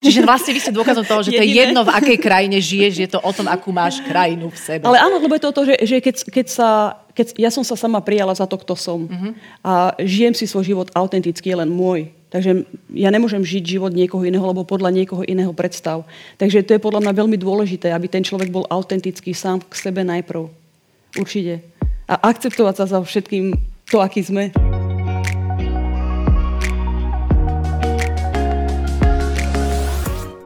Čiže vlastne vy ste dôkazom toho, že to je jedno, v akej krajine žiješ, je to o tom, akú máš krajinu v sebe. Ale áno, lebo je to o to, že, že keď, keď sa, keď ja som sa sama prijala za to, kto som uh-huh. a žijem si svoj život autenticky, len môj. Takže ja nemôžem žiť život niekoho iného, alebo podľa niekoho iného predstav. Takže to je podľa mňa veľmi dôležité, aby ten človek bol autentický sám k sebe najprv. Určite. A akceptovať sa za všetkým to, aký sme.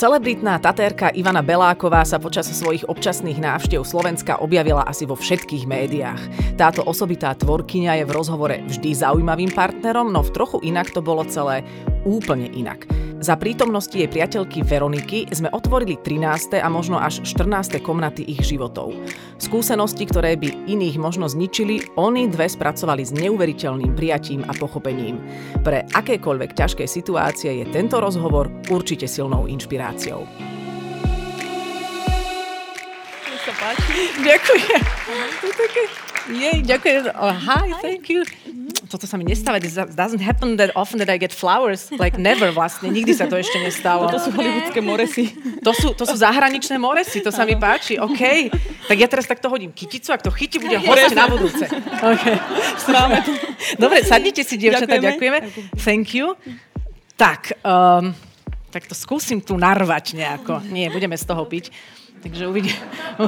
Celebritná tatérka Ivana Beláková sa počas svojich občasných návštev Slovenska objavila asi vo všetkých médiách. Táto osobitá tvorkyňa je v rozhovore vždy zaujímavým partnerom, no v trochu inak to bolo celé úplne inak. Za prítomnosti jej priateľky Veroniky sme otvorili 13. a možno až 14. komnaty ich životov. Skúsenosti, ktoré by iných možno zničili, oni dve spracovali s neuveriteľným prijatím a pochopením. Pre akékoľvek ťažké situácie je tento rozhovor určite silnou inšpiráciou. Ďakujem. To také... Jej, ďakujem. Oh, hi, thank you toto sa mi nestáva. It doesn't happen that often that I get flowers. Like never vlastne. Nikdy sa to ešte nestalo. To sú hollywoodské moresy. To sú, to sú zahraničné moresy. To sa mi páči. OK. Tak ja teraz takto hodím kyticu. Ak to chytí, bude host na budúce. Okay. Dobre, sadnite si, dievčatá. Ďakujeme. Ďakujeme. Thank you. Tak, um, tak to skúsim tu narvať nejako. Nie, budeme z toho piť. Takže uvidíme,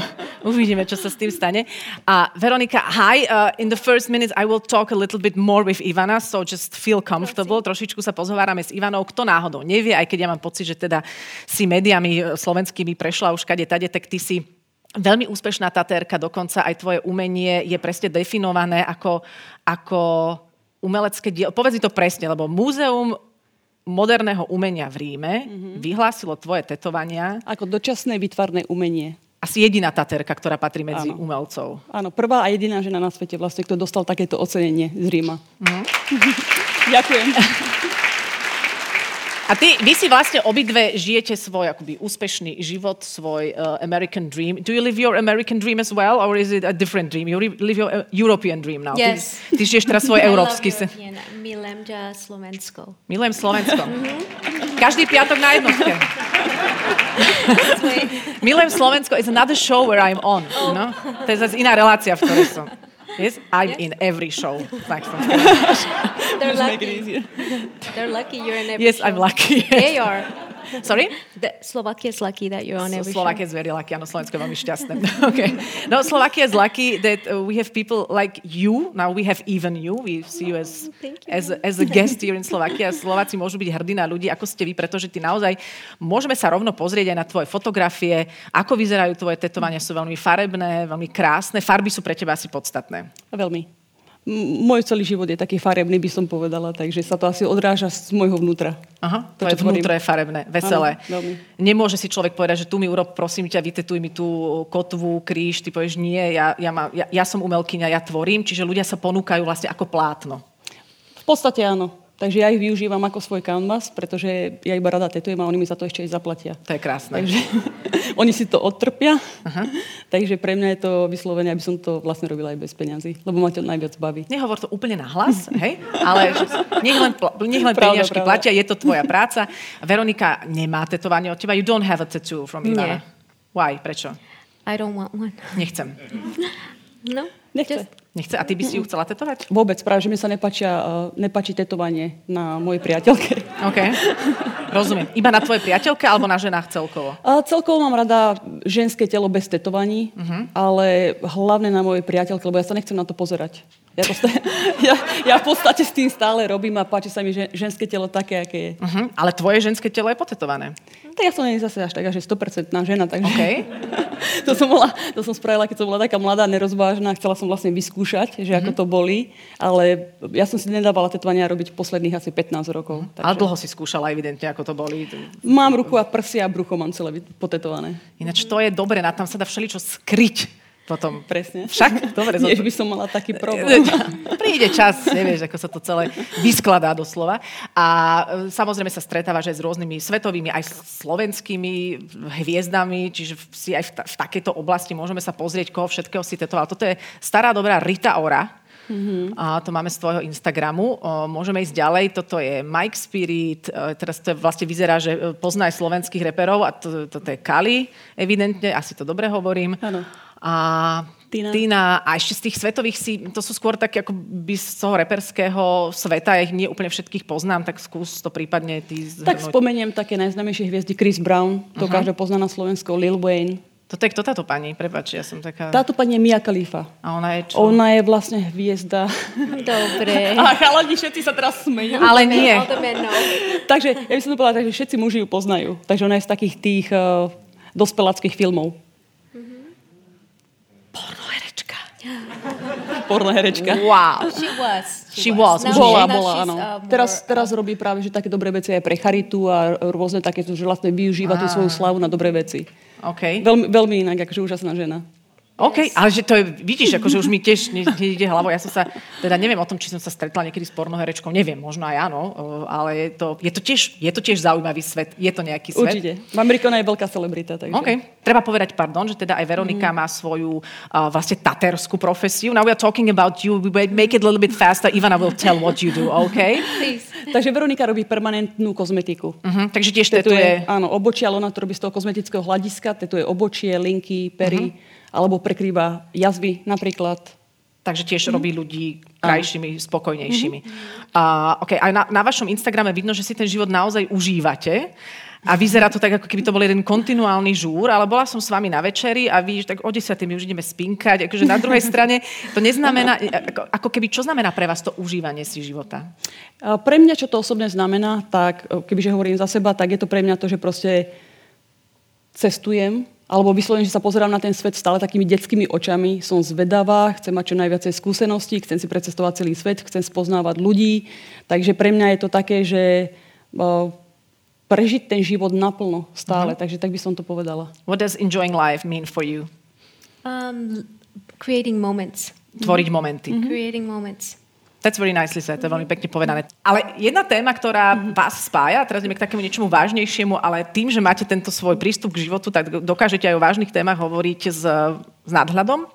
uvidíme, čo sa s tým stane. A Veronika, hi. Uh, in the first minutes I will talk a little bit more with Ivana, so just feel comfortable. Trošičku sa pozhovárame s Ivanou. Kto náhodou nevie, aj keď ja mám pocit, že teda si médiami uh, slovenskými prešla už kade tade, tak ty si veľmi úspešná tatérka, dokonca aj tvoje umenie je presne definované ako, ako umelecké dielo. Povedz to presne, lebo múzeum moderného umenia v Ríme mm-hmm. vyhlásilo tvoje tetovania. Ako dočasné vytvarné umenie. Asi jediná taterka, ktorá patrí medzi Áno. umelcov. Áno, prvá a jediná žena na svete vlastne, kto dostal takéto ocenenie z Ríma. Mm. Ďakujem. A ty, vy si vlastne obidve žijete svoj akoby úspešný život, svoj uh, American dream. Do you live your American dream as well, or is it a different dream? You live your uh, European dream now. Yes. Ty, ty žiješ teraz svoj európsky sen. Milujem Slovensko. Milujem Slovensko. Mm-hmm. Každý piatok na jednotke. Milujem Slovensko is another show where I'm on. Oh. Know? To je zase iná relácia, v ktorej som. Yes, I'm yes. in every show. They're lucky. They're lucky you're in every yes, show. I'm lucky. Yes. They are. Sorry? The Slovakia is lucky that you're on every Slovakia is very lucky. Áno, Slovensko je veľmi šťastné. okay. No, Slovakia is lucky that uh, we have people like you. Now we have even you. We see you as, you. as, as a guest here in Slovakia. Slováci môžu byť hrdí na ľudí, ako ste vy, pretože ty naozaj môžeme sa rovno pozrieť aj na tvoje fotografie, ako vyzerajú tvoje tetovania, sú veľmi farebné, veľmi krásne. Farby sú pre teba asi podstatné. Veľmi môj celý život je taký farebný, by som povedala, takže sa to asi odráža z môjho vnútra. Aha, to je vnútro je farebné, veselé. Ano, Nemôže si človek povedať, že tu mi urob, prosím ťa, vytetuj mi tú kotvu, kríž, ty povieš, nie, ja, ja, má, ja, ja som umelkyňa, ja tvorím, čiže ľudia sa ponúkajú vlastne ako plátno. V podstate áno. Takže ja ich využívam ako svoj canvas, pretože ja iba rada tetujem a oni mi za to ešte aj zaplatia. To je krásne. Takže oni si to odtrpia. Aha. Takže pre mňa je to vyslovene, aby som to vlastne robila aj bez peňazí, lebo ma to najviac baví. Nehovor to úplne na hlas, hej? ale nech len, nech len pravda, peniažky pravda. platia, je to tvoja práca. Veronika nemá tetovanie od teba. You don't have a tattoo from Ivana. Why? Prečo? I don't want one. Nechcem. No. Nechce. Just Nechce? A ty by si ju chcela tetovať? Vôbec, práve, že mi sa nepáčia, uh, nepáči tetovanie na mojej priateľke. OK. Rozumiem. Iba na tvojej priateľke alebo na ženách celkovo? Uh, celkovo mám rada ženské telo bez tetovaní, uh-huh. ale hlavne na mojej priateľke, lebo ja sa nechcem na to pozerať. Ja, to ja, ja v podstate s tým stále robím a páči sa mi že, ženské telo také, aké je. Uh-huh. Ale tvoje ženské telo je potetované. Tak ja som nie zase až taká, že 100% žena, takže... Okay. to, som bola, to som spravila, keď som bola taká mladá, nerozvážna, chcela som vlastne vyskúšať, že mm-hmm. ako mhm. to boli, ale ja som si nedávala tetovania robiť posledných asi 15 rokov. Takže... Ale dlho si skúšala evidentne, ako to boli. Mám ruku a prsia a brucho mám celé potetované. Ináč to je dobre, na tam sa dá všeličo skryť potom... Presne. Však? Dobre. Nie, že by som mala taký problém. Príde čas, nevieš, ako sa to celé vyskladá doslova. A e, samozrejme sa stretávaš aj s rôznymi svetovými, aj slovenskými hviezdami, čiže si aj v, ta- v takejto oblasti môžeme sa pozrieť, koho všetkého si tetoval. Toto je stará dobrá Rita Ora, Mm-hmm. A to máme z tvojho Instagramu. O, môžeme ísť ďalej. Toto je Mike Spirit. E, teraz to je, vlastne vyzerá, že e, pozná aj slovenských reperov. A to, toto je Kali, evidentne. Asi to dobre hovorím. Áno. A Tina. Tina. A ešte z tých svetových si, to sú skôr také ako by z toho reperského sveta, ja ich nie úplne všetkých poznám, tak skús to prípadne ty Tak zhrnúť. spomeniem také najznámejšie hviezdy Chris Brown, to uh-huh. každý pozná na Slovensku, Lil Wayne. Toto je kto táto pani? Prepač, ja som taká... Táto pani je Mia Khalifa. A ona je čo? Ona je vlastne hviezda. Dobre. A chalani všetci sa teraz smejú. Ale nie. Know. Takže ja by som to povedala, tak, že všetci muži ju poznajú. Takže ona je z takých tých uh, dospeláckých filmov. Porná herečka. Wow. She was. She was. Now Bola, she- bola, áno. uh, Teraz, teraz robí práve že také dobré veci aj pre charitu a rôzne takéto, že vlastne využíva tú svoju slavu na dobré veci. OK. Veľmi, veľmi inak, akože úžasná žena. OK, ale že to je, vidíš, akože už mi tiež ne- nejde hlavou. Ja som sa, teda neviem o tom, či som sa stretla niekedy s pornoherečkou, neviem, možno aj áno, o, ale je to, je to, tiež, je to tiež zaujímavý svet. Je to nejaký svet. Určite. Ona je veľká celebrita. Takže. OK. Treba povedať, pardon, že teda aj Veronika mm. má svoju uh, vlastne taterskú profesiu. Now we are talking about you. We make it a little bit faster. Ivana will tell what you do, OK? Please. Takže Veronika robí permanentnú kozmetiku. Uh-huh. Takže tiež Tetuje, tetuje... áno, obočie, ale ona to robí z toho kozmetického hľadiska, tetuje obočie, linky, pery, alebo prekrýva jazvy napríklad. Takže tiež robí ľudí krajšími, spokojnejšími. A, okay, aj na, na vašom Instagrame vidno, že si ten život naozaj užívate. A vyzerá to tak, ako keby to bol jeden kontinuálny žúr, ale bola som s vami na večeri a vy, že tak o 10. my už ideme spinkať. Akože na druhej strane to neznamená, ako, ako keby, čo znamená pre vás to užívanie si života? Pre mňa, čo to osobne znamená, tak kebyže hovorím za seba, tak je to pre mňa to, že proste cestujem, alebo vyslovene, že sa pozerám na ten svet stále takými detskými očami. Som zvedavá, chcem mať čo najviacej skúseností, chcem si precestovať celý svet, chcem spoznávať ľudí. Takže pre mňa je to také, že prežiť ten život naplno stále. Takže tak by som to povedala. What does enjoying life mean for you? Um, creating moments. Tvoriť momenty. Creating moments. That's very nicely said, to je veľmi pekne povedané. Ale jedna téma, ktorá vás spája, teraz ideme k takému niečomu vážnejšiemu, ale tým, že máte tento svoj prístup k životu, tak dokážete aj o vážnych témach hovoriť s, s nadhľadom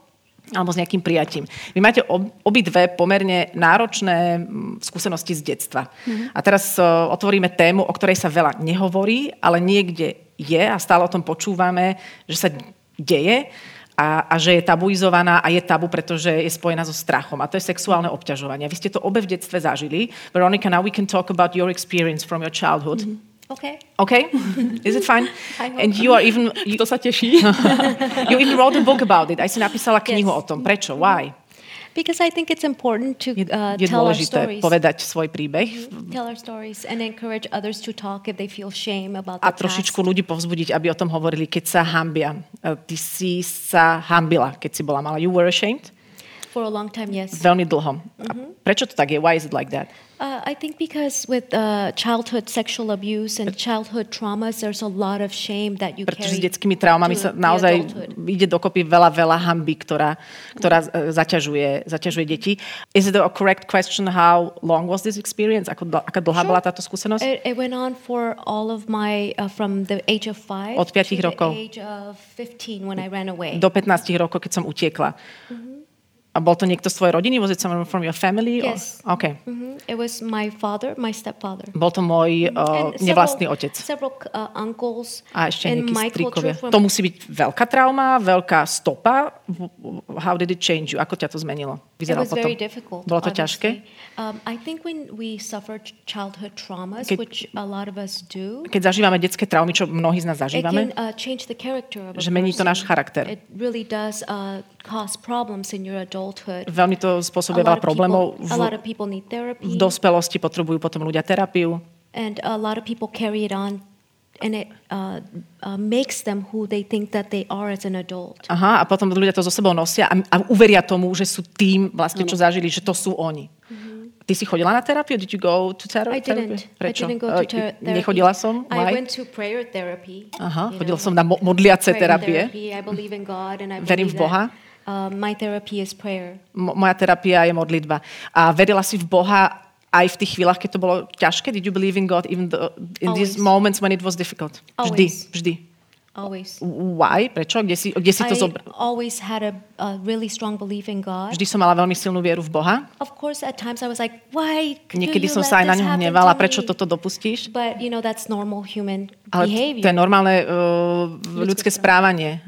alebo s nejakým prijatím. Vy máte ob, obidve pomerne náročné mm, skúsenosti z detstva. A teraz uh, otvoríme tému, o ktorej sa veľa nehovorí, ale niekde je a stále o tom počúvame, že sa deje a, a že je tabuizovaná a je tabu, pretože je spojená so strachom. A to je sexuálne obťažovanie. Vy ste to obe v detstve zažili. Veronica, now we can talk about your experience from your childhood. Okay. Okay? Is it fine? I. And you are even... You, Kto sa teší? you even wrote a book about it. Aj si napísala knihu Yes. o tom. Prečo? Why? Because I think it's important to uh, je tell our stories. povedať svoj príbeh Tell our stories and encourage others to talk if they feel shame about a trošičku ľudí povzbudiť, aby o tom hovorili, keď sa hambia. E, Ty si sa hambila, keď si bola malá. You were ashamed? For a long time, yes. Veľmi dlho. A prečo to tak je? Why is it like that? Uh, I think because with uh, childhood sexual abuse and childhood traumas, there's a lot of shame that you Pretože s detskými traumami sa naozaj ide dokopy veľa, veľa hamby, ktorá, ktorá e, zaťažuje, zaťažuje deti. Is it a correct question how long was this experience? Ako, aká dlhá Sure. bola táto skúsenosť? It, it went on for all of my, uh, from the age of five Od piatich to rokov. the age of 15 when I ran away. Do 15 rokov, keď som utiekla. A bol to niekto z tvojej rodiny? Was it someone from your family? or- Yes. Okay. Mhm. It was my father, my stepfather. Bol to môj uh, And nevlastný several- otec. Several uh, uncles A ešte nejakí strikovia. from To musí byť veľká trauma, veľká stopa. How did it change you? Ako ťa to zmenilo? It Vyzeralo was potom? very difficult. Bolo to ťažké? Um, I think when we suffer ch- childhood traumas, Keď- which a lot of us do, Keď zažívame detské traumy, čo mnohí z nás it zažívame, can uh, change the character of a že mení to náš charakter. It really does uh, cause problems in your adulthood. veľmi to spôsobuje veľa problémov. V, v dospelosti potrebujú potom ľudia terapiu. and a lot of people carry it on, and it uh, uh, makes them who they think that they are as an adult. Aha, a potom ľudia to so sebou nosia a, a uveria tomu, že sú tým, vlastne, čo zažili, že to sú oni. Ty si chodila na terapiu? Did you go to tera- I therapy? didn't. Prečo? I didn't go to Eh, ter- therapy. Nechodila som? I Why? went to prayer therapy. Aha, chodila know, som na mo- modliace terapie. therapy. I believe in God and I Verím v believe Boha. that Uh, my therapy is prayer. M- moja terapia je modlitba. A verila si v Boha aj v tých chvíľach, keď to bolo ťažké? Did you believe in God even the, in these Always. moments when it was difficult? Vždy, Always. vždy. Always. Why? Prečo? Kde si, kde si to zobral? always had a, a really strong belief in God. Vždy som mala veľmi silnú vieru v Boha. Of course, at times I was like, why do Niekedy you som let sa aj na this ňu happen hnevala, to prečo me? toto dopustíš? But, you know, that's normal human Ale behavior. to je normálne uh, ľudské správanie.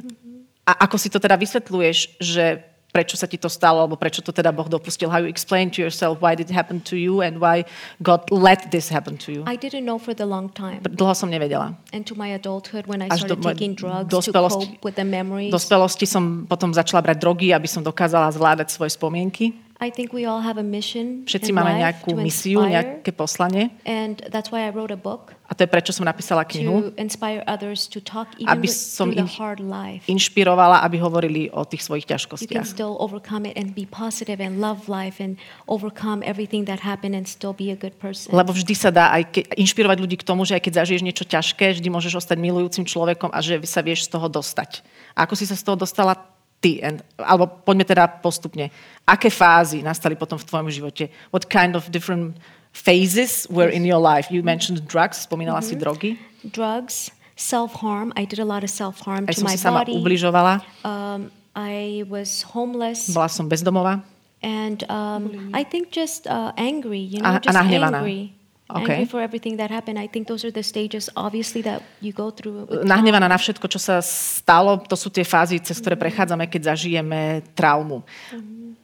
A ako si to teda vysvetľuješ, že prečo sa ti to stalo, alebo prečo to teda Boh dopustil? How you explain to yourself why did it happen to you and why God let this happen to you? I didn't know for the long time. Dlho som nevedela. And to my adulthood, when I Až do started mojej taking drugs to dospelosti- cope with the memories, Do spielosti som potom začala brať drogy, aby som dokázala zvládať svoje spomienky. I think we all have a mission Všetci máme nejakú misiu, nejaké poslanie. and that's why I wrote a book A to je prečo som napísala knihu. to inspire others to talk even Aby som in- the hard life. Inšpirovala, aby hovorili o tých svojich ťažkostiach. still overcome it and be positive and love life and overcome everything that happened and still be a good person. Lebo vždy sa dá aj ke- inšpirovať ľudí k tomu, že aj keď zažiješ niečo ťažké, vždy môžeš ostať milujúcim človekom a že sa vieš z toho dostať. A ako si sa z toho dostala ty? And, alebo poďme teda postupne. Aké fázy nastali potom v tvojom živote? What kind of different phases were in your life? You mentioned drugs, spomínala si drogy. Drugs, self-harm. I did a lot of self-harm Aj to som my si sama body. ubližovala. Um, I was homeless Bola som bezdomová. and um, I think just uh, angry, you A- a know, just nahnevaná. angry. Okay. Angry for everything that happened. I think those are the stages, obviously, that you go through. Nahnevaná na všetko, čo sa stalo, to sú tie fázy, cez ktoré prechádzame, keď zažijeme traumu.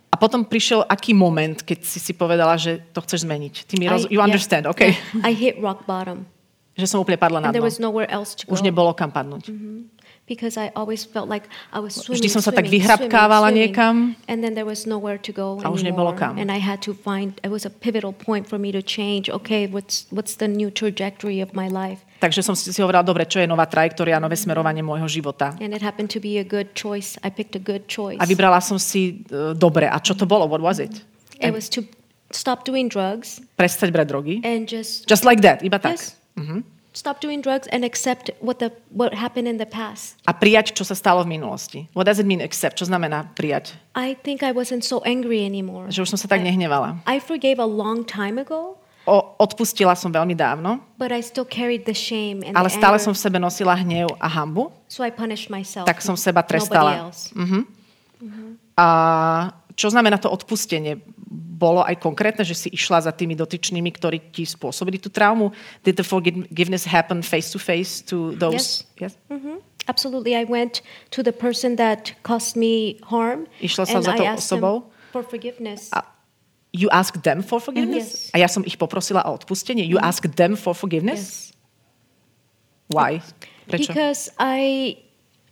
A potom prišiel aký moment, keď si si povedala, že to chceš zmeniť? Ty mi roz... I- You yeah, understand, OK? yeah. I hit rock bottom, Že som úplne padla na dno. was nowhere else to go. Už nebolo kam padnúť. Because I always felt like I was Vždy swimming, som sa tak vyhrabkávala swimming, niekam. and then there was nowhere to go A už nebolo kam. And I had to find. It was a pivotal point for me to change. Okay, what's what's the new trajectory of my life? Takže som si hovorila, dobre, čo je nová trajektória, nové smerovanie môjho života. And it happened to be a good choice. I picked a good choice. A vybrala som si uh, dobre. A čo to bolo? What was it? It was to stop doing drugs Prestať brať drogy? and just Just like that, iba tak. yes, stop doing drugs and accept what the what happened in the past. A prijať, čo sa stalo v minulosti. What does it mean accept? Čo znamená prijať? I think I wasn't so angry anymore. Že už som sa tak nehnevala. I forgave a long time ago, O, odpustila som veľmi dávno, but I still carried the shame and ale stále som v sebe nosila hnev a hambu. So I punished myself. Tak som seba trestala. else. A čo znamená to odpustenie? Bolo aj konkrétne, že si išla za tými dotyčnými, ktorí ti spôsobili tú traumu? Did the forgiveness happen face to face to those? Yes. Mhm. Absolutely. I went to the person that caused me harm Išla and za tou osobou? for forgiveness. A you asked them for forgiveness? Yes. A ja som ich poprosila o odpustenie? You asked them for forgiveness? yes. Why? Prečo? Because I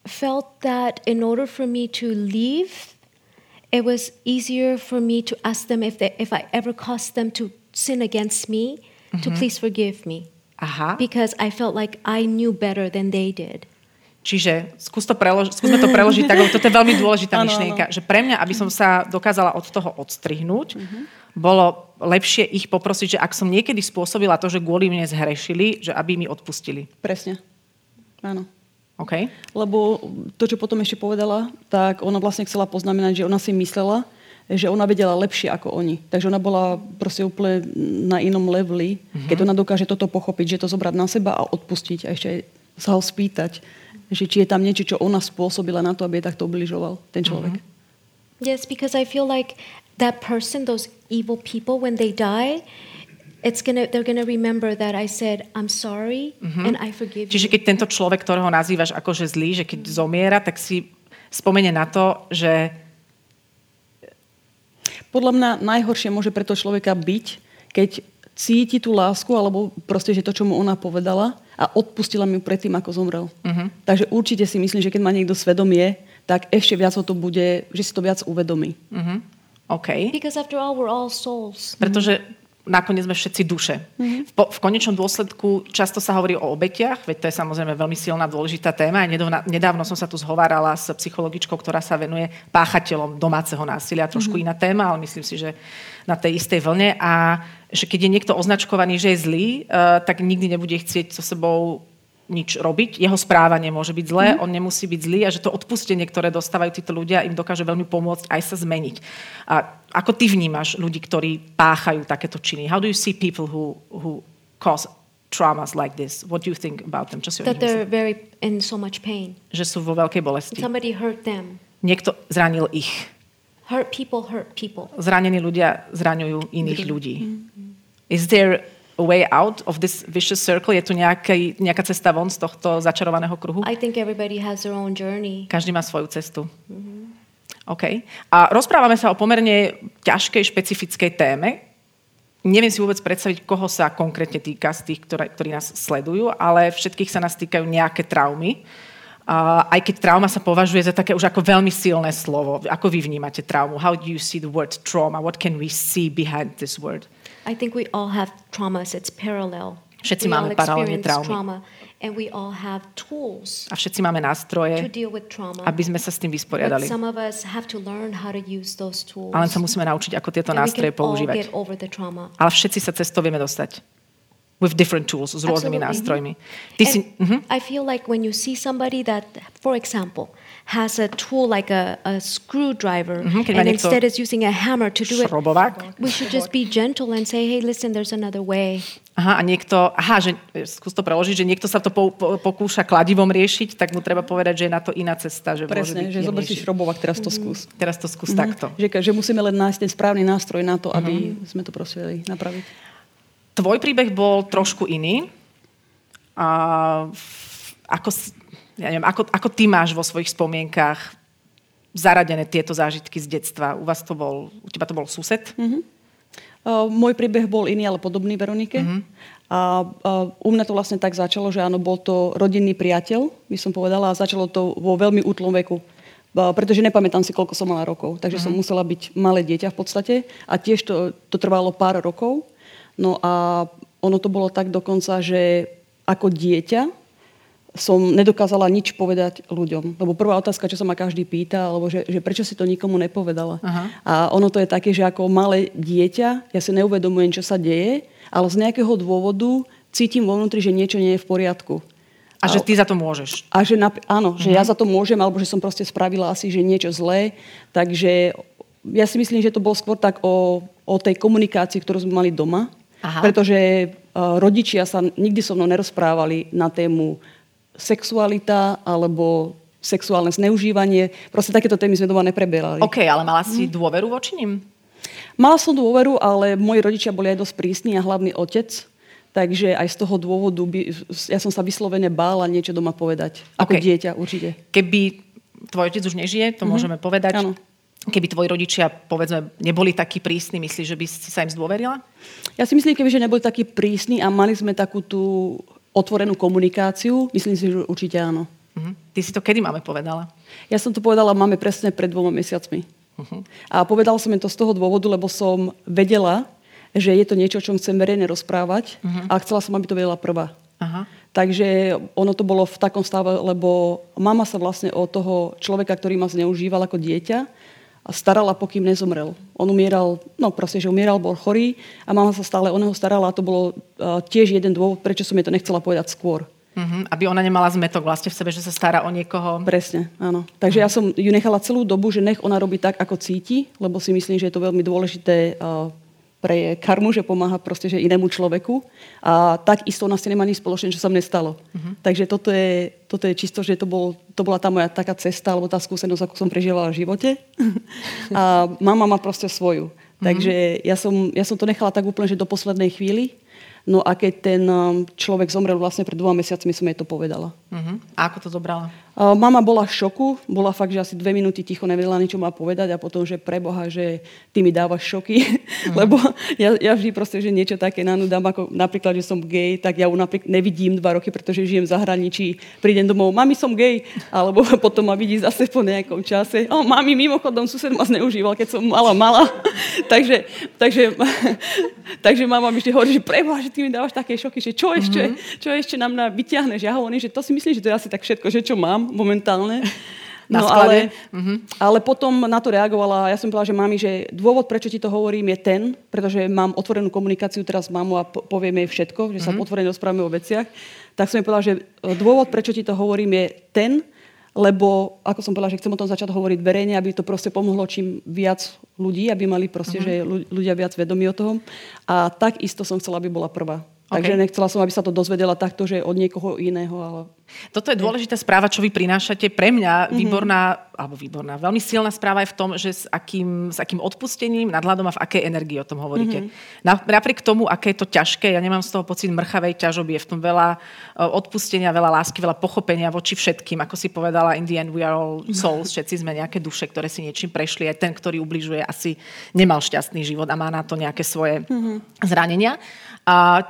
felt that in order for me to leave, it was easier for me to ask them if they, if I ever caused them to sin against me, to Mm-hmm. please forgive me. Aha. Because I felt like I knew better than they did. Čiže skús to prelož, skúsme to preložiť tak, lebo toto je veľmi dôležitá myšlienka, že pre mňa, aby som sa dokázala od toho odstrihnúť, bolo lepšie ich poprosiť, že ak som niekedy spôsobila to, že kvôli mne zhrešili, že aby mi odpustili. Presne. Áno. OK? Lebo to, čo potom ešte povedala, tak ona vlastne chcela poznamenať, že ona si myslela, že ona vedela lepšie ako oni. Takže ona bola proste úplne na inom leveli, mm-hmm. keď ona dokáže toto pochopiť, že to zobrať na seba a odpustiť a ešte aj sa ho spýtať, že či je tam niečo, čo ona spôsobila na to, aby jej takto ubližoval ten človek. Mm-hmm. Yes, because I feel like that person, those evil people, when they die, it's gonna they're gonna remember that I said I'm sorry and I forgive Čiže keď tento človek, ktorého nazývaš akože zlý, že keď zomiera, tak si spomene na to, že Podľa mňa najhoršie môže pre toho človeka byť, keď cíti tú lásku, alebo proste, že to, čo mu ona povedala a odpustila mi ju predtým, ako zomrel. Uh-huh. Takže určite si myslím, že keď má niekto svedomie, tak ešte viac ho to bude, že si to viac uvedomí. uh-huh, OK. Because after all, we're all souls. Pretože nakoniec sme všetci duše. V, po, v konečnom dôsledku často sa hovorí o obetiach, veď to je samozrejme veľmi silná dôležitá téma. Nedávno, nedávno som sa tu zhovárala s psychologičkou, ktorá sa venuje páchateľom domáceho násilia. Trošku iná téma, ale myslím si, že na tej istej vlne. A že keď je niekto označkovaný, že je zlý, uh, tak nikdy nebude chcieť so sebou nič robiť, jeho správanie môže byť zlé, mm. on nemusí byť zlý a že to odpustenie, ktoré dostávajú títo ľudia, im dokáže veľmi pomôcť aj sa zmeniť. A ako ty vnímaš ľudí, ktorí páchajú takéto činy? How do you see people who, who cause traumas like this? What do you think about them? Čo si That they're very in so much pain. Že sú vo veľkej bolesti. Somebody hurt them. Niekto zranil ich. Hurt people hurt people. Zranení ľudia zraňujú iných ľudí. Is there way out of this vicious circle? Je tu nejaký, nejaká cesta von z tohto začarovaného kruhu? I think everybody has their own journey. Každý má svoju cestu. OK. A rozprávame sa o pomerne ťažkej, špecifickej téme. Neviem si vôbec predstaviť, koho sa konkrétne týka z tých, ktoré, ktorí nás sledujú, ale všetkých sa nás týkajú nejaké traumy. Uh, aj keď trauma sa považuje za také už ako veľmi silné slovo. Ako vy vnímate traumu? How do you see the word trauma? What can we see behind this word? I think we all have traumas. It's parallel. Všetci we máme paralelne traumy. trauma, and we all have tools A všetci máme to nástroje, deal with trauma. aby sme sa s tým vysporiadali. some of us have to learn how to use those tools. Ale len sa musíme naučiť, ako tieto and nástroje používať. Ale všetci sa cez to vieme dostať. With different tools, s rôznymi nástrojmi. Ty si, mhm. I feel like when you see somebody that, for example, has a tool like a, a screwdriver, Mhm, má and instead is using a hammer to do it, šrobovák. we should just be gentle and say, hey, listen, there's another way. Aha, a niekto, aha, že, e, skús to preložiť, že niekto sa to po, po, pokúša kladivom riešiť, tak mu treba povedať, že je na to iná cesta. Že môže Presne, byť že zober si šrobovák, teraz to skús. Teraz to skús takto. Že, že musíme len nájsť ten správny nástroj na to, aby sme to proste vedeli napraviť. Tvoj príbeh bol trošku iný. A ako, ja neviem, ako, ako ty máš vo svojich spomienkách zaradené tieto zážitky z detstva? U vás to bol, u teba to bol sused? Uh, môj príbeh bol iný, ale podobný Veronike. A uh, u mňa to vlastne tak začalo, že áno, bol to rodinný priateľ, by som povedala, a začalo to vo veľmi útlom veku. Pretože nepamätám si, koľko som mala rokov. Takže som musela byť malé dieťa v podstate. A tiež to, to trvalo pár rokov. No a ono to bolo tak dokonca, že ako dieťa som nedokázala nič povedať ľuďom. Lebo prvá otázka, čo sa ma každý pýta, alebo že, že prečo si to nikomu nepovedala. Aha. A ono to je také, že ako malé dieťa, ja si neuvedomujem, čo sa deje, ale z nejakého dôvodu cítim vo vnútri, že niečo nie je v poriadku. A že ty za to môžeš. A že napr- áno, že ja za to môžem, alebo že som proste spravila asi, že niečo zlé. Takže ja si myslím, že to bolo skôr tak o, o tej komunikácii, ktorú sme mali doma. Aha. Pretože uh, rodičia sa nikdy so mnou nerozprávali na tému sexualita alebo sexuálne zneužívanie. Proste takéto témy sme doma nepreberali. OK, ale mala si dôveru voči nim? Mala som dôveru, ale moji rodičia boli aj dosť prísni a hlavný otec. Takže aj z toho dôvodu by, ja som sa vyslovene bála niečo doma povedať. Ako OK. dieťa určite. Keby tvoj otec už nežije, to môžeme povedať. Áno. Keby tvoji rodičia, povedzme, neboli takí prísni, myslíš, že by si sa im zdôverila? Ja si myslím, keby, že neboli takí prísni a mali sme takú tú otvorenú komunikáciu, myslím si, že určite áno. Mhm. Ty si to kedy máme povedala? Ja som to povedala máme presne pred dvoma mesiacmi. A povedala som im to z toho dôvodu, lebo som vedela, že je to niečo, o čom chcem verejne rozprávať a chcela som, aby to vedela prvá. Aha. Takže ono to bolo v takom stave, lebo mama sa vlastne o toho človeka, ktorý ma zneužíval ako dieťa, a starala, pokým nezomrel. On umieral, no proste, že umieral, bol chorý a mama sa stále o neho starala a to bolo uh, tiež jeden dôvod, prečo som jej to nechcela povedať skôr. Mhm. Aby ona nemala zmetok vlastne v sebe, že sa stará o niekoho. Presne, áno. Takže ja som ju nechala celú dobu, že nech ona robí tak, ako cíti, lebo si myslím, že je to veľmi dôležité uh, pre karmu, že pomáha proste že inému človeku. A takisto ona si nemá nič spoločné, čo sa mne stalo. Takže toto je, toto je čisto, že to, bol, to bola tá moja taká cesta, alebo tá skúsenosť, ako som prežívala v živote. A mama má proste svoju. Takže ja som, ja som to nechala tak úplne, že do poslednej chvíli. No a keď ten um, človek zomrel vlastne pred dvoma mesiacmi, som jej to povedala. Mhm. A ako to zobrala? Mama bola v šoku, bola fakt, že asi dve minúty ticho nevedela ničo má povedať a potom, že preboha, že ty mi dávaš šoky, lebo ja, ja vždy proste, že niečo také nanudám, ako napríklad, že som gay, tak ja ju napríklad nevidím dva roky, pretože žijem v zahraničí, prídem domov, mami som gay, alebo potom ma vidí zase po nejakom čase, o mami, mimochodom, sused ma zneužíval, keď som mala mala. takže, takže, takže mama mi vždy hovorí, že preboha, že ty mi dávaš také šoky, že čo ešte, čo ešte nám na vyťahneš. Ja hovorím, že to si myslím, že to je asi tak všetko, že čo mám momentálne. na No sklade. ale, ale potom na to reagovala, ja som povedala, že mami, že dôvod, prečo ti to hovorím, je ten, pretože mám otvorenú komunikáciu teraz s mamou a po- povieme jej všetko, že sa otvorene rozprávame o veciach, tak som jej povedala, že e, dôvod, prečo ti to hovorím, je ten, lebo, ako som povedala, že chcem o tom začať hovoriť verejne, aby to proste pomohlo čím viac ľudí, aby mali proste, že ľu- ľudia viac vedomí o tom. A takisto som chcela, aby bola prvá. Takže OK. nechcela som, aby sa to dozvedela takto, že od niekoho iného, ale Toto je dôležitá správa, čo vy prinášate. Pre mňa Mhm. výborná, alebo výborná, veľmi silná správa je v tom, že s akým, s akým odpustením, nadhľadom a v akej energii o tom hovoríte. Mhm. Na, napriek tomu, aké je to ťažké, ja nemám z toho pocit mrchavej ťažoby, je v tom veľa e, odpustenia, veľa lásky, veľa pochopenia voči všetkým. Ako si povedala, in the end we are all souls, všetci sme nejaké duše, ktoré si niečím prešli. Aj ten, ktorý ubližuje, asi nemal šťastný život a má na to nejaké svoje Mhm. zranenia. A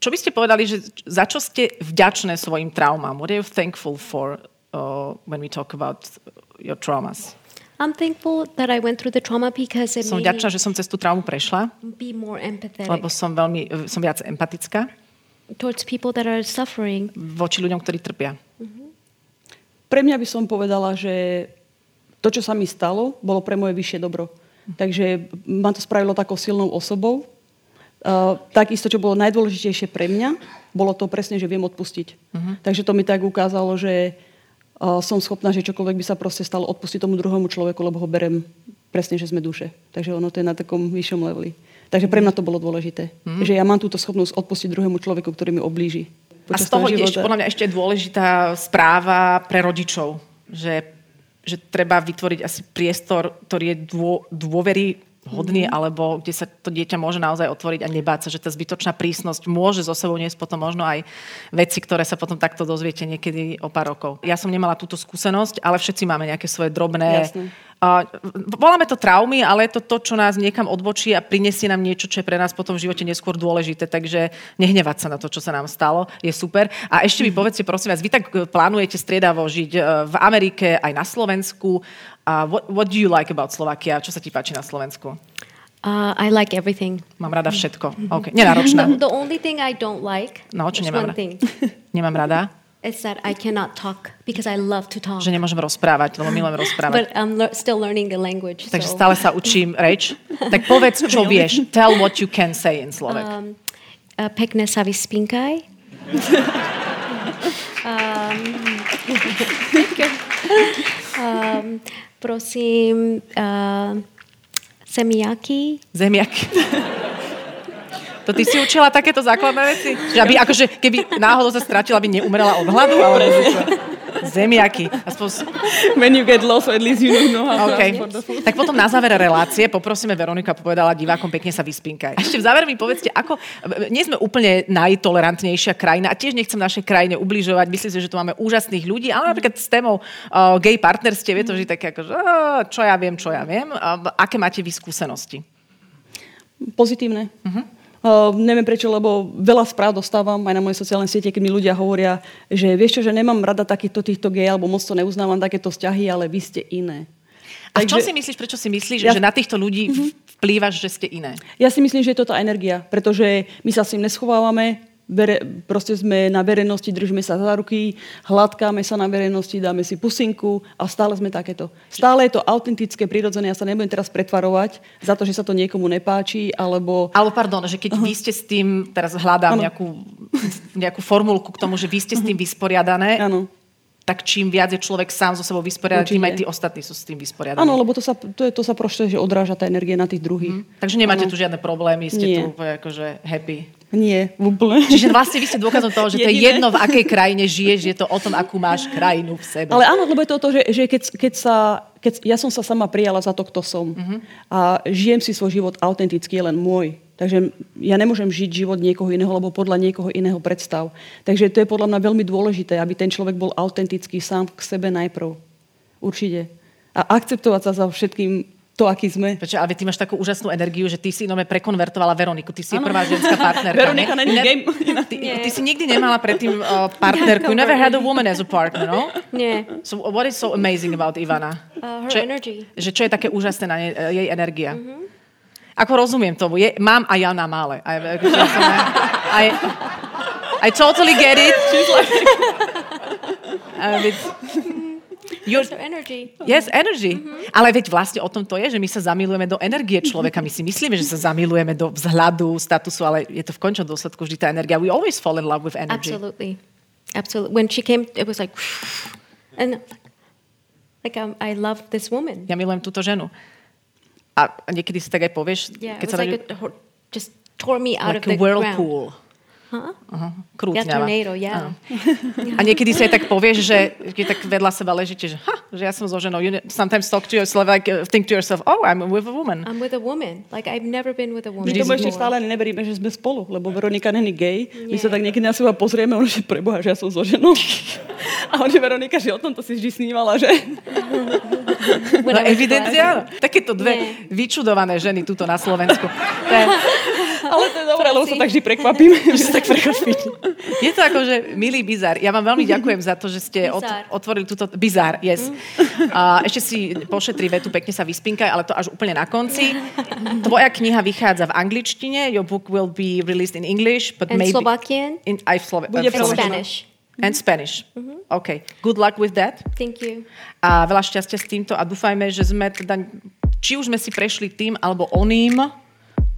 čo by ste povedali, že za čo ste vďačné svojim traumám? What are you thankful for uh, when we talk about your traumas? I'm thankful that I went through the trauma because it Som vďačná, že som cez tú traumu prešla, be more empathetic lebo som veľmi, som viac empatická towards people that are suffering. voči ľuďom, ktorí trpia. Pre mňa by som povedala, že to, čo sa mi stalo, bolo pre moje vyššie dobro. Takže ma to spravilo takou silnou osobou. Uh, takisto, čo bolo najdôležitejšie pre mňa, bolo to presne, že viem odpustiť. Uh-huh. Takže to mi tak ukázalo, že uh, som schopná, že čokoľvek by sa proste stalo, odpustiť tomu druhému človeku, lebo ho berem presne, že sme duše. Takže ono to je na takom vyššom leveli. Takže pre mňa to bolo dôležité. Uh-huh. Že ja mám túto schopnosť odpustiť druhému človeku, ktorý mi oblíži. A z toho ešte, života. podľa mňa ešte dôležitá správa pre rodičov, že, že treba vytvoriť asi priestor, ktorý je dô, dôvery hodný, mm-hmm. alebo kde sa to dieťa môže naozaj otvoriť a nebáť sa, že tá zbytočná prísnosť môže so sebou niesť potom možno aj veci, ktoré sa potom takto dozviete niekedy o pár rokov. Ja som nemala túto skúsenosť, ale všetci máme nejaké svoje drobné... Jasné. Voláme to traumy, ale je to to, čo nás niekam odbočí a prinesie nám niečo, čo je pre nás potom v živote neskôr dôležité. Takže nehnevať sa na to, čo sa nám stalo, je super. A ešte mi povedzte, prosím vás, vy tak eh, plánujete striedavo žiť eh, v Amerike, aj na Slovensku. Uh, what, what do you like about Slovakia? Čo sa ti páči na Slovensku? Uh, I like everything. Mám rada všetko. Okay. Nenáročná. The, the only thing I don't like No, čo nemám rada? Nemám rada, It's that I cannot talk because I love to talk. že nemôžem rozprávať, lebo milujem rozprávať. But I'm le- still learning the language. Takže so. stále sa učím reč. Tak povedz, čo vieš. Tell what you can say in Slovak. Um, uh, pekne sa vyspinkaj. um, um, prosím, uh, semiaky. Zemiaky. To ty si učila takéto základné veci? Že aby, akože, keby náhodou sa stratila, aby neumrela od hladu? Ale Zemiaky. Aspoň... When you get lost, at least you know how to OK. ask for the food. Tak potom na záver relácie poprosíme Veronika, povedala divákom, pekne sa vyspinkaj. A ešte v závere mi povedzte, ako... Nie sme úplne najtolerantnejšia krajina a tiež nechcem našej krajine ubližovať. Myslím si, že tu máme úžasných ľudí, ale napríklad s témou uh, gay partnerstiev je to vždy také ako, že uh, čo ja viem, čo ja viem. Uh, aké máte vy skúsenosti? Pozitívne. Uh-huh. Uh, neviem prečo, lebo veľa správ dostávam aj na moje sociálne siete, keď mi ľudia hovoria, že vieš čo, že nemám rada takýchto týchto gej, alebo moc to neuznávam takéto vzťahy, ale vy ste iné. A čo Takže- si myslíš, prečo si myslíš, Ja- že na týchto ľudí v- vplývaš, že ste iné? Ja si myslím, že je to tá energia, pretože my sa s tým neschovávame, vere, proste sme na verejnosti, držíme sa za ruky, hladkáme sa na verejnosti, dáme si pusinku a stále sme takéto. Stále je to autentické, prirodzené, ja sa nebudem teraz pretvarovať za to, že sa to niekomu nepáči, alebo... Alebo pardon, že keď vy ste s tým, teraz hľadám nejakú, nejakú formulku k tomu, že vy ste s tým vysporiadané, Áno. tak čím viac je človek sám so sebou vysporiadaný, tým aj tí ostatní sú s tým vysporiadaní. Áno, lebo to sa, to, je, to sa proste, že odráža tá energia na tých druhých. Takže nemáte Áno. tu žiadne problémy, ste Nie. tu úplne akože happy. Nie, úplne. Čiže vlastne vy ste dôkazom toho, že to je Jediné. jedno, v akej krajine žiješ, je to o tom, akú máš krajinu v sebe. Ale áno, lebo je to o to, že, že keď, keď sa, keď ja som sa sama prijala za to, kto som. Uh-huh. A žijem si svoj život autenticky, len môj. Takže ja nemôžem žiť život niekoho iného, lebo podľa niekoho iného predstav. Takže to je podľa mňa veľmi dôležité, aby ten človek bol autentický sám k sebe najprv. Určite. A akceptovať sa za všetkým to, aký sme. Prečo, ale ty máš takú úžasnú energiu, že ty si nome prekonvertovala Veroniku. Ty si Áno. prvá ženská partnerka. Veronika ne? není Ne- game. Ty, ty si nikdy nemala predtým uh, partnerku. You never had a woman as a partner, no? Nie. So what is so amazing about Ivana? Uh, her Čo- energy. Že čo je také úžasné na nej, jej energia? Ako rozumiem tomu. Je, mám a ja na mále. I, I, I totally get it. I'm a bit- You're, That's our energy. Yes, energy. Mm-hmm. Ale veď vlastne o tom to je, že my sa zamilujeme do energie človeka. My si myslíme, že sa zamilujeme do vzhľadu, statusu, ale je to v končnom dôsledku vždy tá energia. We always fall in love with energy. Absolutely. Absolutely. When she came, it was like, and like um, I love this woman. Ja milujem túto ženu. A a niekedy si tak aj povieš, Yeah, keď sa like a, just tore me out like of a the ground. whirlpool. Huh? Aha, Yeah, krútňava. tornado, yeah. Áno. A niekedy si aj tak povieš, že keď tak vedľa seba ležíte, že, ha, že ja som so ženou. You sometimes talk to yourself, like, uh, think to yourself, oh, I'm with a woman. I'm with a woman. Like I've never been with a woman My tomu ešte stále neveríme, že sme spolu, lebo Veronika není gay. My sa tak niekedy na seba pozrieme, on že preboha, že ja som so ženou. A on že Veronika, že o tomto si vždy snívala, že... No evidentne áno. Takéto dve Nie. vyčudované ženy tuto na Slovensku. To je, Ale to je dobré, lebo sa tak vždy prekvapím. že sa tak prekvapí. Je to ako, že milý bizar. Ja vám veľmi ďakujem za to, že ste ot- otvorili túto... Bizar, yes. A ešte si pošetri vetu, pekne sa vyspinkaj, ale to až úplne na konci. Tvoja kniha vychádza v angličtine, your book will be released in English, but And maybe... Slovakian In, aj v Slove- Bude v. Spanish. And Spanish. OK. Good luck with that. Thank you. A veľa šťastia s týmto a dúfajme, že sme teda, či už sme si prešli tým alebo oným,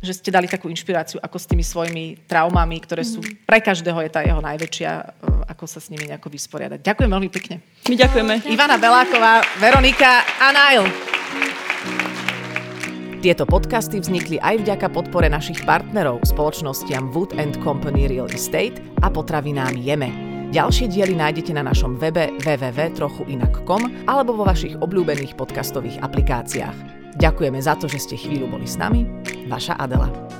že ste dali takú inšpiráciu, ako s tými svojimi traumami, ktoré sú, pre každého je tá jeho najväčšia, eh, ako sa s nimi nejako vysporiadať. Ďakujem veľmi pekne. My ďakujeme. Ivana Beláková, Veronika a Nail. Tieto podcasty vznikli aj vďaka podpore našich partnerov, spoločnostiam Wood Company Real Estate a potravinám Jeme. Ďalšie diely nájdete na našom webe www.trochuinak.com alebo vo vašich obľúbených podcastových aplikáciách. Ďakujeme za to, že ste chvíľu boli s nami. Vaša Adela.